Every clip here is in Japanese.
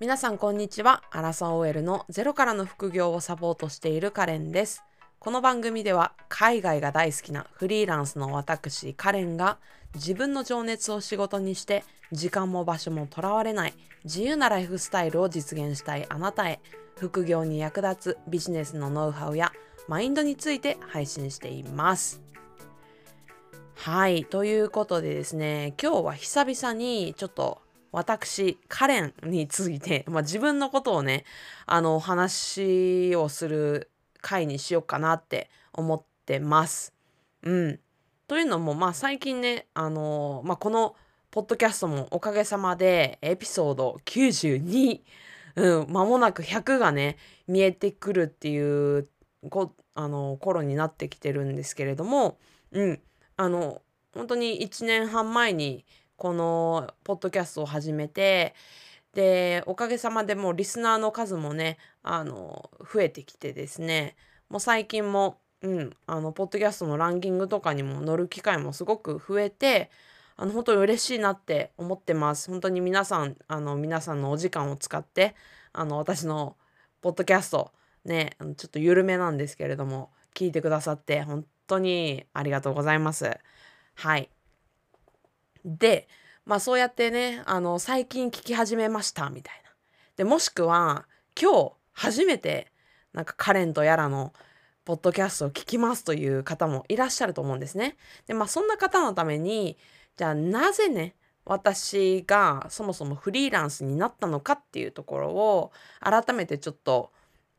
皆さんこんにちは。アラサー OL のゼロからの副業をサポートしているカレンです。この番組では海外が大好きなフリーランスの私カレンが自分の情熱を仕事にして時間も場所もとらわれない自由なライフスタイルを実現したいあなたへ副業に役立つビジネスのノウハウやマインドについて配信しています。はい。ということでですね今日は久々にちょっと私、カレンについて、まあ、自分のことをね、あの、話をする回にしようかなって思ってます。うん。というのも、まあ、最近ね、あの、まあ、この、ポッドキャストもおかげさまで、エピソード92、うん、間もなく100がね、見えてくるっていうこあの頃になってきてるんですけれども、うん、あの本当に1年半前にこのポッドキャストを始めてでおかげさまでもうリスナーの数もねあの増えてきてですね。もう最近も、うん、あのポッドキャストのランキングとかにも乗る機会もすごく増えてあの本当に嬉しいなって思ってます。本当に皆さんあの皆さんのお時間を使ってあの私のポッドキャストねちょっと緩めなんですけれども聞いてくださって本当にありがとうございます。はい。で、まあそうやってね、あの、最近聞き始めましたみたいな。で、もしくは、今日初めて、なんかカレントやらの、ポッドキャストを聞きますという方もいらっしゃると思うんですね。で、まあそんな方のために、じゃあなぜね、私がそもそもフリーランスになったのかっていうところを改めてちょっと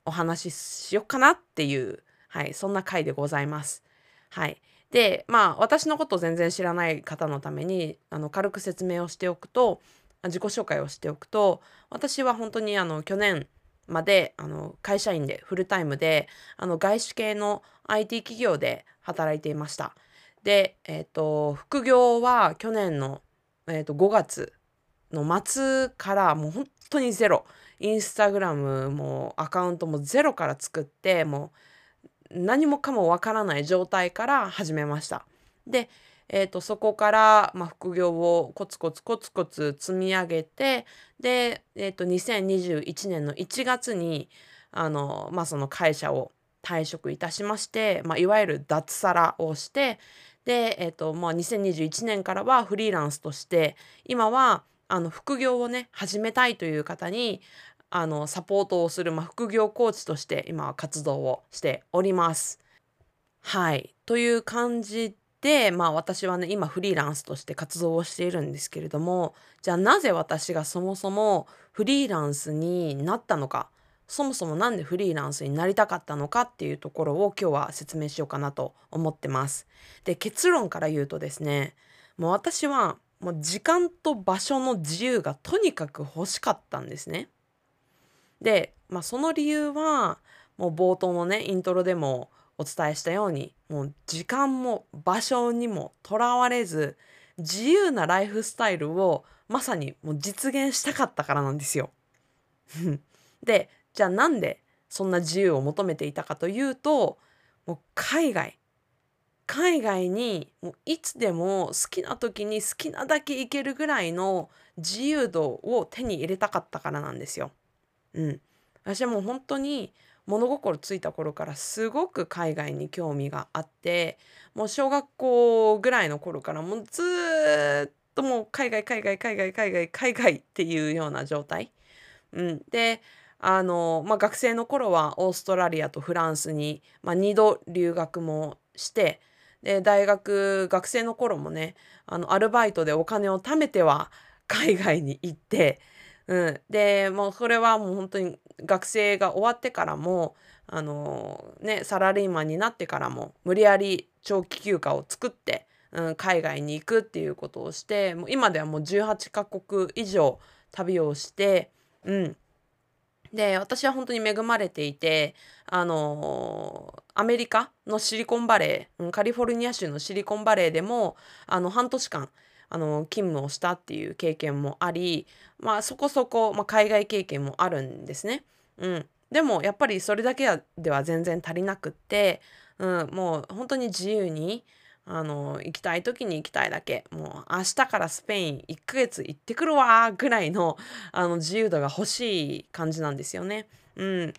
お話ししようかなっていう、はい、そんな回でございます。はい。でまあ私のことを全然知らない方のためにあの軽く説明をしておくと自己紹介をしておくと私は本当にあの去年まであの会社員でフルタイムであの外資系の IT 企業で働いていました。で、えーと、副業は去年の、えーと、5月の末からもう本当にゼロインスタグラムもアカウントもゼロから作ってもう何もかもわからない状態から始めました。で、えーと、そこから、まあ、副業をコツコツコツコツ積み上げてで、えーと、2021年の1月にあの、まあ、その会社を退職いたしまして、まあ、いわゆる脱サラをしてで、えーとまあ、2021年からはフリーランスとして今はあの副業をね始めたいという方にあのサポートをする、まあ、副業コーチとして今は活動をしております。はいという感じで、まあ、私はね今フリーランスとして活動をしているんですけれどもじゃあなぜ私がそもそもフリーランスになったのかそもそも何でフリーランスになりたかったのかっていうところを今日は説明しようかなと思ってます。で結論から言うとですねもう私はもう時間と場所の自由がとにかく欲しかったんですね。で、まあ、その理由はもう冒頭のねイントロでもお伝えしたようにもう時間も場所にもとらわれず自由なライフスタイルをまさにもう実現したかったからなんですよ。でじゃあなんでそんな自由を求めていたかというともう海外海外にもういつでも好きな時に好きなだけ行けるぐらいの自由度を手に入れたかったからなんですよ。うん、私はもう本当に物心ついた頃からすごく海外に興味があってもう小学校ぐらいの頃からもうずっともう海外海外海外海外海外っていうような状態。うん、であの、まあ、学生の頃はオーストラリアとフランスに、まあ、2度留学もしてで大学学生の頃もねあのアルバイトでお金を貯めては海外に行ってうん、でもうそれはもう本当に学生が終わってからもあのねサラリーマンになってからも無理やり長期休暇を作って、うん、海外に行くっていうことをしてもう今ではもう18カ国以上旅をして、うん、で私は本当に恵まれていてあのアメリカのシリコンバレーカリフォルニア州のシリコンバレーでもあの半年間あの勤務をしたっていう経験もあり、まあ、そこそこ、まあ、海外経験もあるんですね。うん、でもやっぱりそれだけでは全然足りなくって、うん、もう本当に自由にあの行きたい時に行きたいだけもう明日からスペイン1ヶ月行ってくるわぐらいのあの自由度が欲しい感じなんですよね。うん、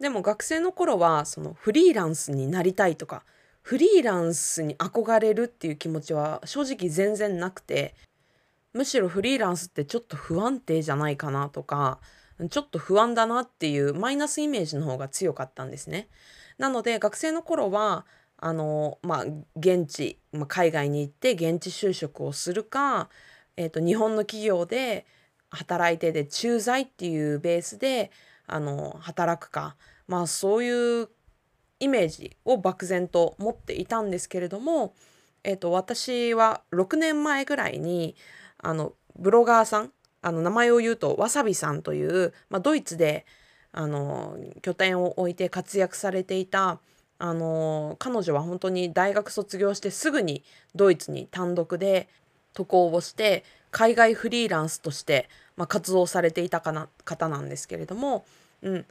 でも学生の頃はそのフリーランスになりたいとかフリーランスに憧れるっていう気持ちは正直全然なくてむしろフリーランスってちょっと不安定じゃないかなとかちょっと不安だなっていうマイナスイメージの方が強かったんですね。なので学生の頃はあのまあ現地、まあ、海外に行って現地就職をするか、えーと、日本の企業で働いてで駐在っていうベースであの働くかまあそういうイメージを漠然と持っていたんですけれども、えーと、私は6年前ぐらいにあのブロガーさんあの名前を言うとわさびさんという、まあ、ドイツであの拠点を置いて活躍されていたあの彼女は本当に大学卒業してすぐにドイツに単独で渡航をして海外フリーランスとして、まあ、活動されていたかな方なんですけれども、うん、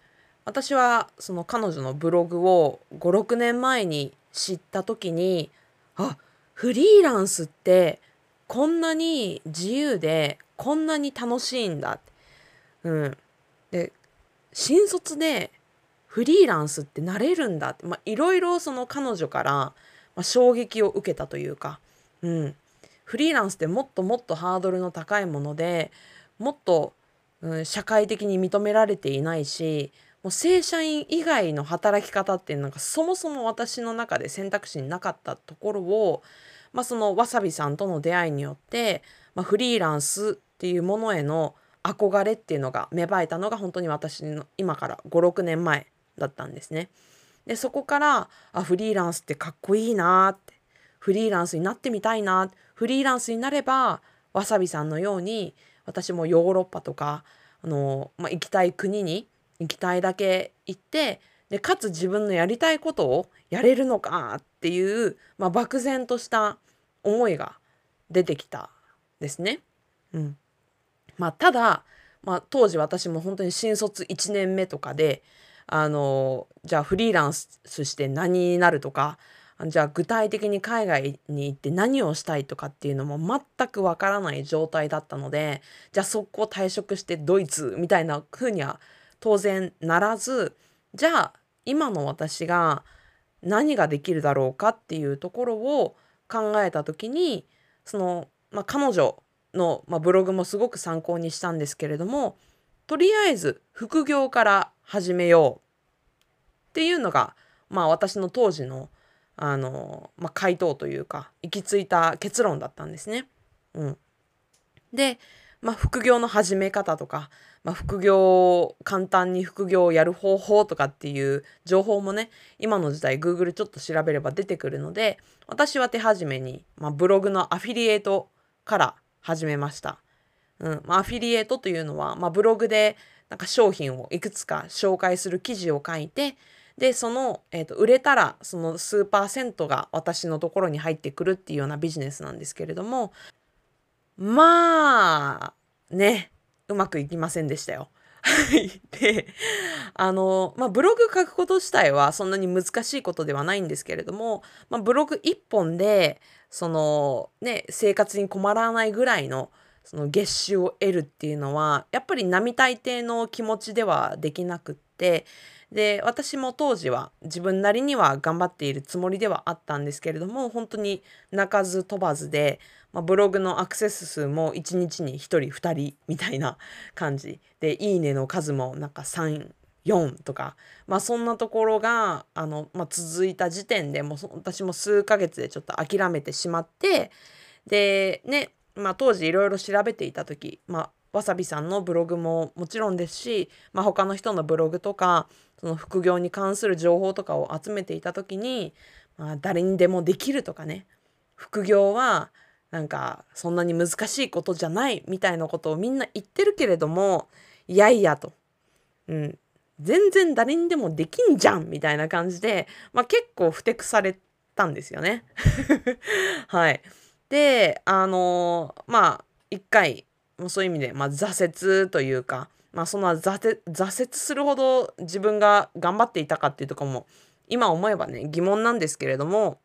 私はその彼女のブログを56年前に知った時にあフリーランスってこんなに自由でこんなに楽しいんだ。うん、で新卒でフリーランスってなれるんだ。っていろいろその彼女から、まあ、衝撃を受けたというか、うん、フリーランスってもっともっとハードルの高いものでもっと、うん、社会的に認められていないしもう正社員以外の働き方っていうのがそもそも私の中で選択肢になかったところを、まあ、そのわさびさんとの出会いによって、まあ、フリーランスっていうものへの憧れっていうのが芽生えたのが本当に私の今から56年前だったんですね。でそこからあフリーランスってかっこいいなってフリーランスになってみたいなフリーランスになればわさびさんのように私もヨーロッパとかあの、まあ、行きたい国に行きたいだけ行ってでかつ自分のやりたいことをやれるのかっていう、まあ、漠然とした思いが出てきたですね。うん、まあただ、まあ、当時私も本当に新卒1年目とかであのじゃあフリーランスして何になるとかじゃあ具体的に海外に行って何をしたいとかっていうのも全くわからない状態だったのでじゃあ速攻退職してドイツみたいな風には当然ならずじゃあ今の私が何ができるだろうかっていうところを考えた時にその、まあ、彼女の、まあ、ブログもすごく参考にしたんですけれどもとりあえず副業から始めようっていうのが、まあ、私の当時のあの、まあ、回答というか行き着いた結論だったんですね。うん、で、まあ、副業の始め方とか、まあ、副業を簡単に副業をやる方法とかっていう情報もね今の時代 Google ちょっと調べれば出てくるので私は手始めに、まあ、ブログのアフィリエイトから始めました。うんまあ、アフィリエイトというのは、まあ、ブログでなんか商品をいくつか紹介する記事を書いてでその、えーと、売れたらその数パーセントが私のところに入ってくるっていうようなビジネスなんですけれどもまあねうまくいきませんでしたよ。であの、まあ、ブログ書くこと自体はそんなに難しいことではないんですけれども、まあ、ブログ1本でそのね生活に困らないぐらいのその月収を得るっていうのはやっぱり並大抵の気持ちではできなくってで私も当時は自分なりには頑張っているつもりではあったんですけれども本当に鳴かず飛ばずで、まあ、ブログのアクセス数も1日に1人2人みたいな感じで「いいね」の数もなんか3 4とか、まあ、そんなところがあの、まあ、続いた時点でもう私も数ヶ月でちょっと諦めてしまってでねまあ、当時いろいろ調べていた時、まあ、わさびさんのブログももちろんですし、まあ、他の人のブログとかその副業に関する情報とかを集めていた時に、まあ、誰にでもできるとかね副業はなんかそんなに難しいことじゃないみたいなことをみんな言ってるけれどもいやいやと、うん、全然誰にでもできんじゃんみたいな感じで、まあ、結構ふてくされたんですよね。はい。であのまあ一回そういう意味で、まあ、挫折というか、まあ、そんな挫折するほど自分が頑張っていたかっていうとこも今思えばね疑問なんですけれども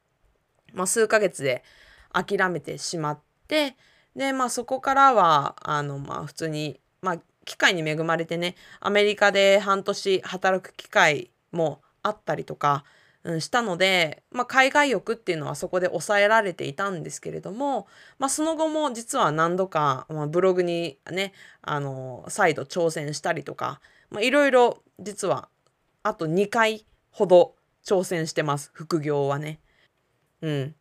まあ、数ヶ月で諦めてしまってで、まあ、そこからはあの、まあ、普通に、まあ、機会に恵まれてねアメリカで半年働く機会もあったりとか、うん、したので、まあ、海外欲っていうのはそこで抑えられていたんですけれども、まあ、その後も実は何度か、まあ、ブログにねあの再度挑戦したりとかいろいろ実はあと2回ほど挑戦してます副業はね。うん、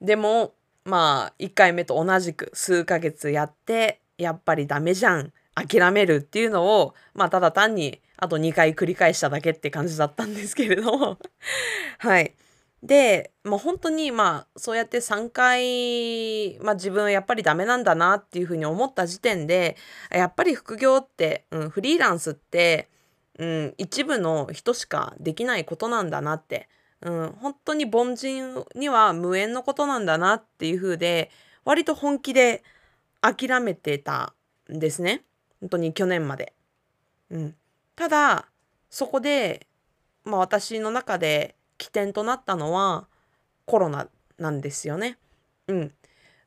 でもまあ1回目と同じく数ヶ月やってやっぱりダメじゃん諦めるっていうのをまあただ単にあと2回繰り返しただけって感じだったんですけれども はい。で、まあ、本当にまあそうやって3回、まあ、自分はやっぱりダメなんだなっていうふうに思った時点でやっぱり副業って、うん、フリーランスって、うん、一部の人しかできないことなんだなって、うん、本当に凡人には無縁のことなんだなっていうふうで割と本気で諦めてたんですね本当に去年まで。うん、ただそこで、まあ、私の中で起点となったのはコロナなんですよね。うん。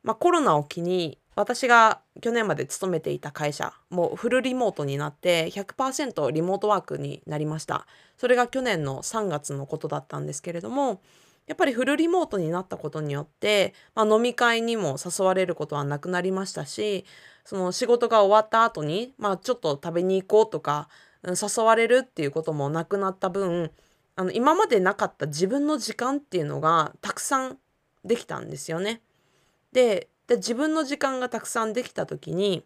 まあ、コロナを機に私が去年まで勤めていた会社もうフルリモートになって100%リモートワークになりました。それが去年の3月のことだったんですけれどもやっぱりフルリモートになったことによって、まあ、飲み会にも誘われることはなくなりましたしその仕事が終わった後に、まあ、ちょっと食べに行こうとか誘われるっていうこともなくなった分あの今までなかった自分の時間っていうのがたくさんできたんですよね。でで自分の時間がたくさんできた時に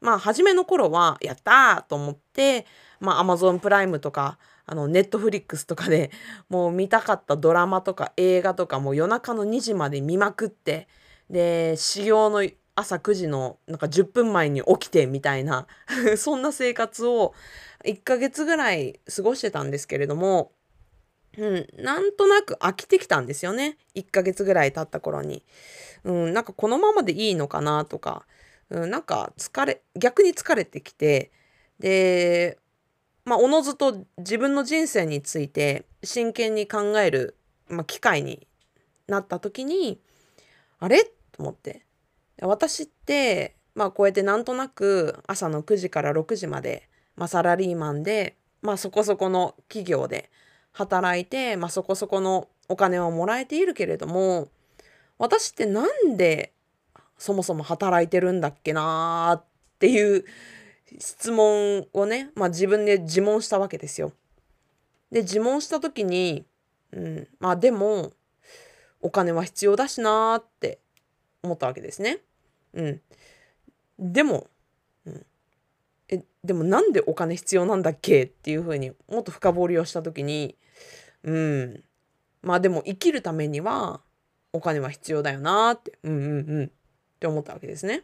まあ初めの頃はやったーと思ってまあ Amazon プライムとかあのネットフリックスとかでもう見たかったドラマとか映画とかもう夜中の2時まで見まくってで始業の朝9時のなんか10分前に起きてみたいな そんな生活を1ヶ月ぐらい過ごしてたんですけれども、うん、なんとなく飽きてきたんですよね。1ヶ月ぐらい経った頃に、うん、なんかこのままでいいのかなとか、うん、なんか疲れ逆に疲れてきて。でまあおのずと自分の人生について真剣に考える、まあ、機会になった時にあれ？と思って。私ってまあこうやってなんとなく朝の9時から6時まで、まあ、サラリーマンで、まあ、そこそこの企業で働いて、まあ、そこそこのお金はもらえているけれども私ってなんでそもそも働いてるんだっけなーっていう質問をね、まあ、自分で自問したわけですよ。で自問した時に、うん、まあでもお金は必要だしなーって思ったわけですね。うん。でも、えでもなんでお金必要なんだっけっていうふうにもっと深掘りをした時にうんまあでも生きるためにはお金は必要だよなってうんうんうんって思ったわけですね。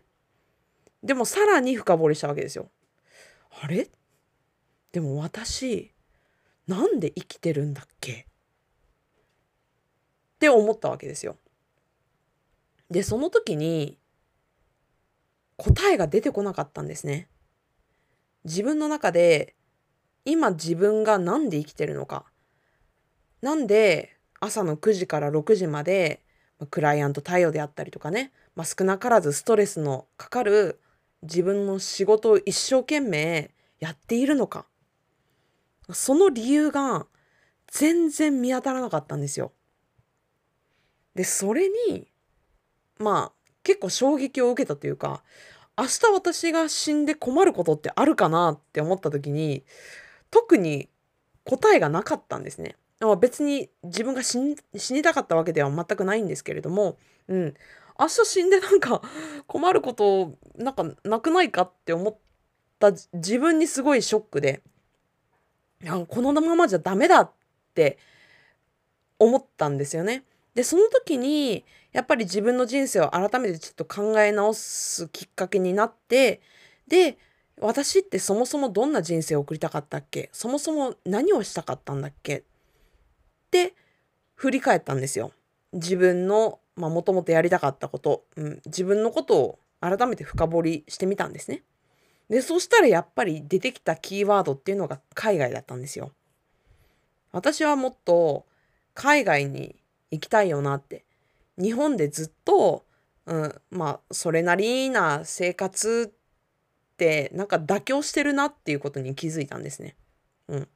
でもさらに深掘りしたわけですよ。あれ？でも私なんで生きてるんだっけ？って思ったわけですよ。でその時に答えが出てこなかったんですね。自分の中で今自分が何で生きてるのかなんで朝の9時から6時までクライアント対応であったりとかね、まあ、少なからずストレスのかかる自分の仕事を一生懸命やっているのかその理由が全然見当たらなかったんですよ。でそれにまあ結構衝撃を受けたというか明日私が死んで困ることってあるかなって思った時に特に答えがなかったんですね。別に自分が死にたかったわけでは全くないんですけれども、うん、明日死んでなんか 困ることなんかなくないかって思った自分にすごいショックでこのままじゃダメだって思ったんですよね。でその時にやっぱり自分の人生を改めてちょっと考え直すきっかけになってで私ってそもそもどんな人生を送りたかったっけ？そもそも何をしたかったんだっけ？って振り返ったんですよ。自分のもともとやりたかったこと、うん、自分のことを改めて深掘りしてみたんですね。でそしたらやっぱり出てきたキーワードっていうのが海外だったんですよ。私はもっと海外に行きたいよなって日本でずっと、うん、まあそれなりな生活ってなんか妥協してるなっていうことに気づいたんですね。うん、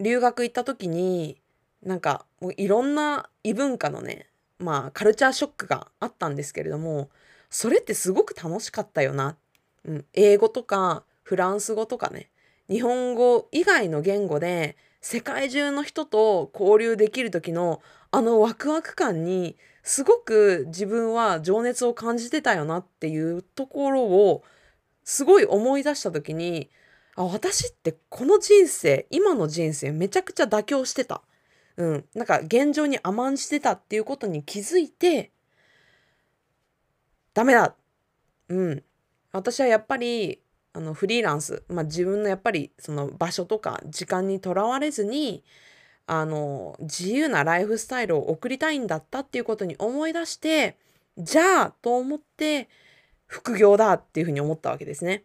留学行った時になんかもういろんな異文化のねまあカルチャーショックがあったんですけれどもそれってすごく楽しかったよな、うん、英語とかフランス語とかね。日本語以外の言語で世界中の人と交流できる時のあのワクワク感にすごく自分は情熱を感じてたよなっていうところをすごい思い出した時にあ私ってこの人生今の人生めちゃくちゃ妥協してた。うん、なんか現状に甘んじてたっていうことに気づいてダメだ。うん。私はやっぱりあのフリーランス、まあ、自分のやっぱりその場所とか時間にとらわれずにあの自由なライフスタイルを送りたいんだったっていうことに思い出してじゃあと思って副業だっていうふうに思ったわけですね。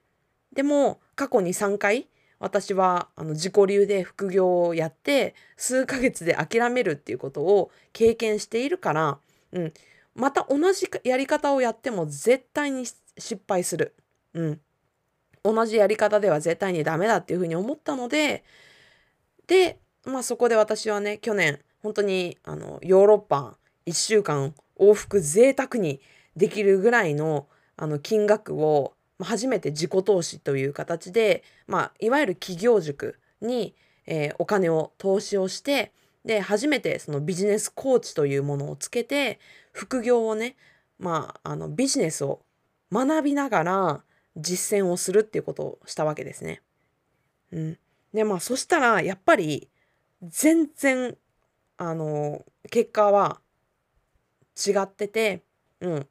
でも過去に3回私はあの自己流で副業をやって数ヶ月で諦めるっていうことを経験しているから、うん、また同じやり方をやっても絶対に失敗する。うん。同じやり方では絶対にダメだっていうふうに思ったので、で、まあそこで私はね、去年、本当にあのヨーロッパ1週間往復贅沢にできるぐらいのあの金額を初めて自己投資という形で、まあ、いわゆる企業塾に、えー、お金を投資をしてで初めてそのビジネスコーチというものをつけて副業をね、まあ、あのビジネスを学びながら実践をするっていうことをしたわけですね。うん、でまあそしたらやっぱり全然あの結果は違ってて、うん、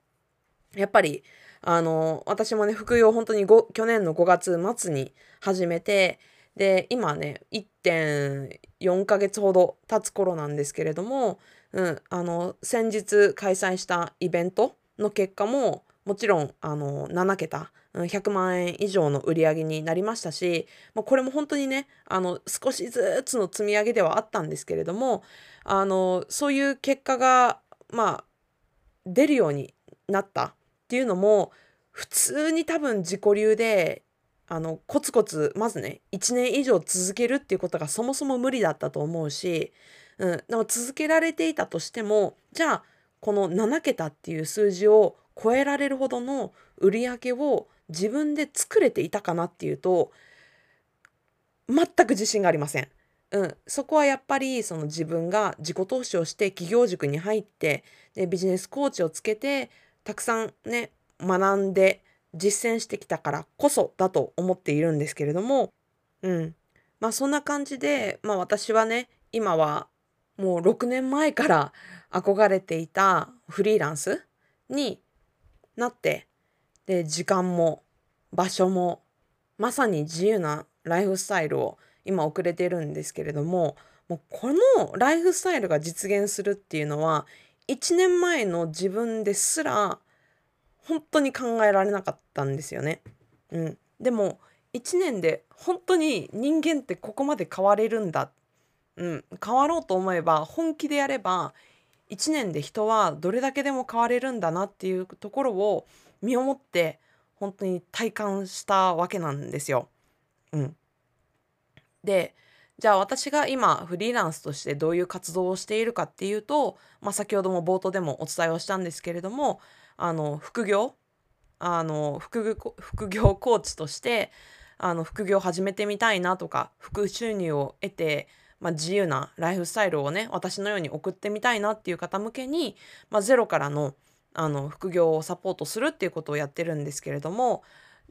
やっぱりあの私もね副業本当に去年の5月末に始めてで今ね1.4ヶ月ほど経つ頃なんですけれども、うん、あの先日開催したイベントの結果ももちろんあの7桁100万円以上の売り上げになりましたし、まあ、これも本当にねあの少しずつの積み上げではあったんですけれどもあのそういう結果がまあ出るようになったっていうのも普通に多分自己流であのコツコツまずね1年以上続けるっていうことがそもそも無理だったと思うし、うん、でも続けられていたとしてもじゃあこの7桁っていう数字を超えられるほどの売り上げを自分で作れていたかなっていうと全く自信がありません。うん、そこはやっぱりその自分が自己投資をして企業塾に入ってでビジネスコーチをつけてたくさんね学んで実践してきたからこそだと思っているんですけれどもうんまあそんな感じで、まあ、私はね今はもう6年前から憧れていたフリーランスになってで時間も場所もまさに自由なライフスタイルを今送れてるんですけれどももうこのライフスタイルが実現するっていうのは1年前の自分ですら本当に考えられなかったんですよね。うん、でも1年で本当に人間ってここまで変われるんだ、うん、変わろうと思えば本気でやれば1年で人はどれだけでも変われるんだなっていうところを身をもって本当に体感したわけなんですよ。うん、でじゃあ私が今フリーランスとしてどういう活動をしているかっていうと、まあ、先ほども冒頭でもお伝えをしたんですけれどもあの副業？あの副業コーチとしてあの副業を始めてみたいなとか副収入を得て、まあ、自由なライフスタイルをね私のように送ってみたいなっていう方向けに、まあ、ゼロからのあの副業をサポートするっていうことをやってるんですけれども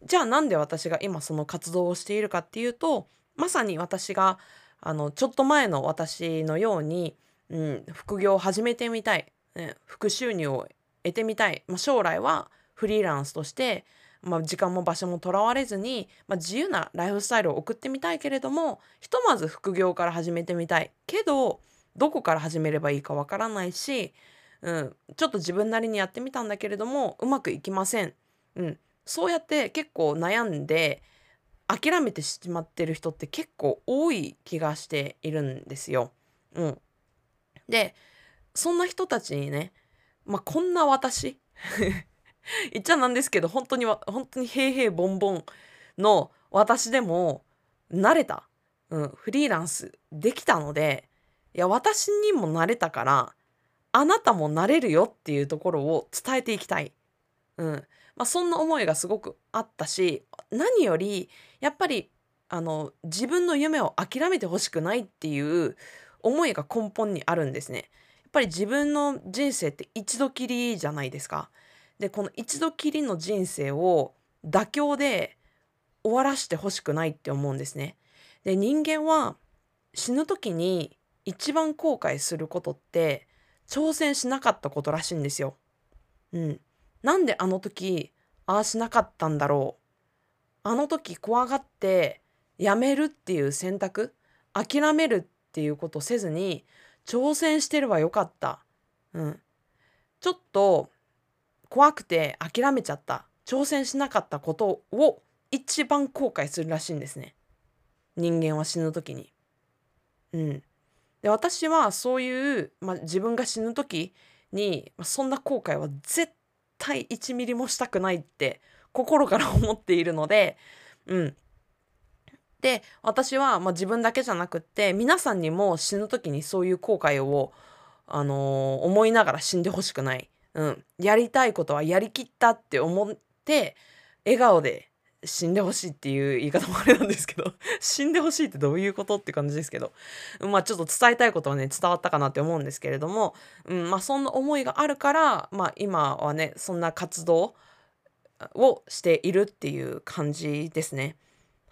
じゃあなんで私が今その活動をしているかっていうとまさに私があのちょっと前の私のように、うん、副業を始めてみたい、ね、副収入を得てみたい、まあ、将来はフリーランスとして、まあ、時間も場所もとらわれずに、まあ、自由なライフスタイルを送ってみたいけれどもひとまず副業から始めてみたいけどどこから始めればいいかわからないし、うん、ちょっと自分なりにやってみたんだけれどもうまくいきません。うん、そうやって結構悩んで諦めてしまってる人って結構多い気がしているんですよ。うん、でそんな人たちにね、まあ、こんな私 言っちゃなんですけど本当に本当に平々ボンボンの私でも慣れた、うん、フリーランスできたのでいや私にも慣れたからあなたもなれるよっていうところを伝えていきたい。うんまあ、そんな思いがすごくあったし何よりやっぱりあの自分の夢を諦めてほしくないっていう思いが根本にあるんですね。やっぱり自分の人生って一度きりじゃないですか。でこの一度きりの人生を妥協で終わらしてほしくないって思うんですね。で人間は死ぬ時に一番後悔することって挑戦しなかったことらしいんですよ。うん。なんであの時ああしなかったんだろう。あの時怖がってやめるっていう選択諦めるっていうことせずに挑戦してればよかった。うん。ちょっと怖くて諦めちゃった挑戦しなかったことを一番後悔するらしいんですね人間は死ぬ時に。うん、で私はそういう、まあ、自分が死ぬ時に、まあ、そんな後悔は絶対1ミリもしたくないって心から思っているので、うん。で私は、まあ、自分だけじゃなくって皆さんにも死ぬ時にそういう後悔を、あのー、思いながら死んでほしくない。うん、やりたいことはやりきったって思って笑顔で死んでほしいっていう言い方もあれなんですけど 死んでほしいってどういうことって感じですけどまあちょっと伝えたいことはね伝わったかなって思うんですけれども、うん、まあそんな思いがあるからまあ今はねそんな活動をしているっていう感じですね。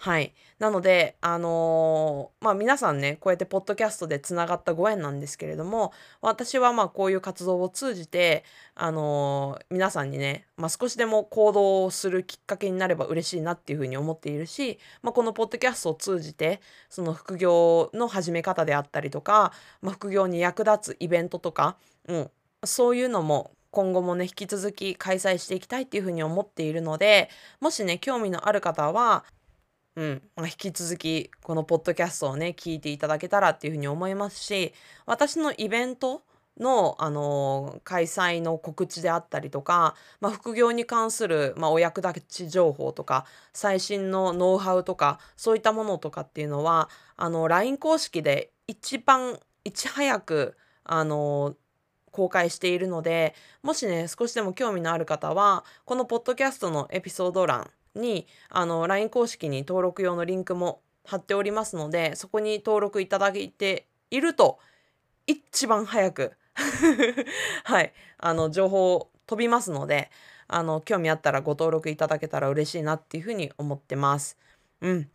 はい。なので、あのー、まあ皆さんね、こうやってポッドキャストでつながったご縁なんですけれども、私はまあこういう活動を通じて、あのー、皆さんにね、まあ少しでも行動をするきっかけになれば嬉しいなっていうふうに思っているし、まあこのポッドキャストを通じて、その副業の始め方であったりとか、まあ副業に役立つイベントとか、うん、そういうのも今後もね、引き続き開催していきたいっていうふうに思っているので、もしね、興味のある方は、うん、まあ、引き続きこのポッドキャストをね聞いていただけたらっていうふうに思いますし私のイベントの、あのー、開催の告知であったりとか、まあ、副業に関する、まあ、お役立ち情報とか最新のノウハウとかそういったものとかっていうのはあの LINE 公式で一番いち早く、あのー、公開しているのでもしね少しでも興味のある方はこのポッドキャストのエピソード欄にあの LINE 公式に登録用のリンクも貼っておりますのでそこに登録いただいていると一番早く はいあの情報飛びますのであの興味あったらご登録いただけたら嬉しいなっていうふうに思ってます。うんっ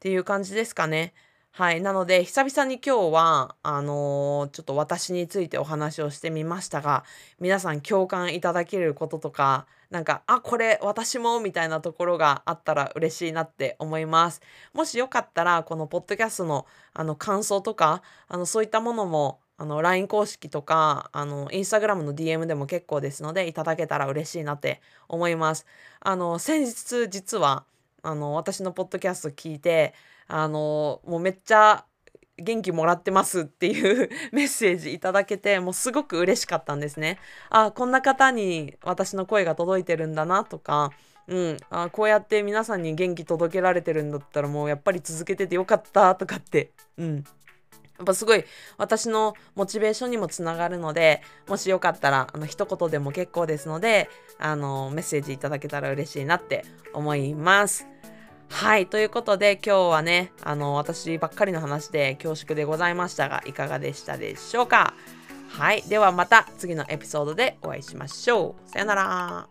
ていう感じですかね。はい。なので、久々に今日は、あのー、ちょっと私についてお話をしてみましたが、皆さん共感いただけることとか、なんか、あ、これ私もみたいなところがあったら嬉しいなって思います。もしよかったら、このポッドキャストのあの感想とか、あのそういったものも、あの LINE 公式とか、あの Instagram の DM でも結構ですので、いただけたら嬉しいなって思います。あの、先日実は、あの、私のポッドキャスト聞いて、あの、もうめっちゃ元気もらってますっていう メッセージいただけてもうすごく嬉しかったんですね。あこんな方に私の声が届いてるんだなとか、うん、あこうやって皆さんに元気届けられてるんだったらもうやっぱり続けててよかったとかって、うん、やっぱすごい私のモチベーションにもつながるのでもしよかったらあの一言でも結構ですのであのメッセージいただけたら嬉しいなって思います。はい。ということで、今日はね、あの、私ばっかりの話で恐縮でございましたが、いかがでしたでしょうか？はい。ではまた次のエピソードでお会いしましょう。さよなら。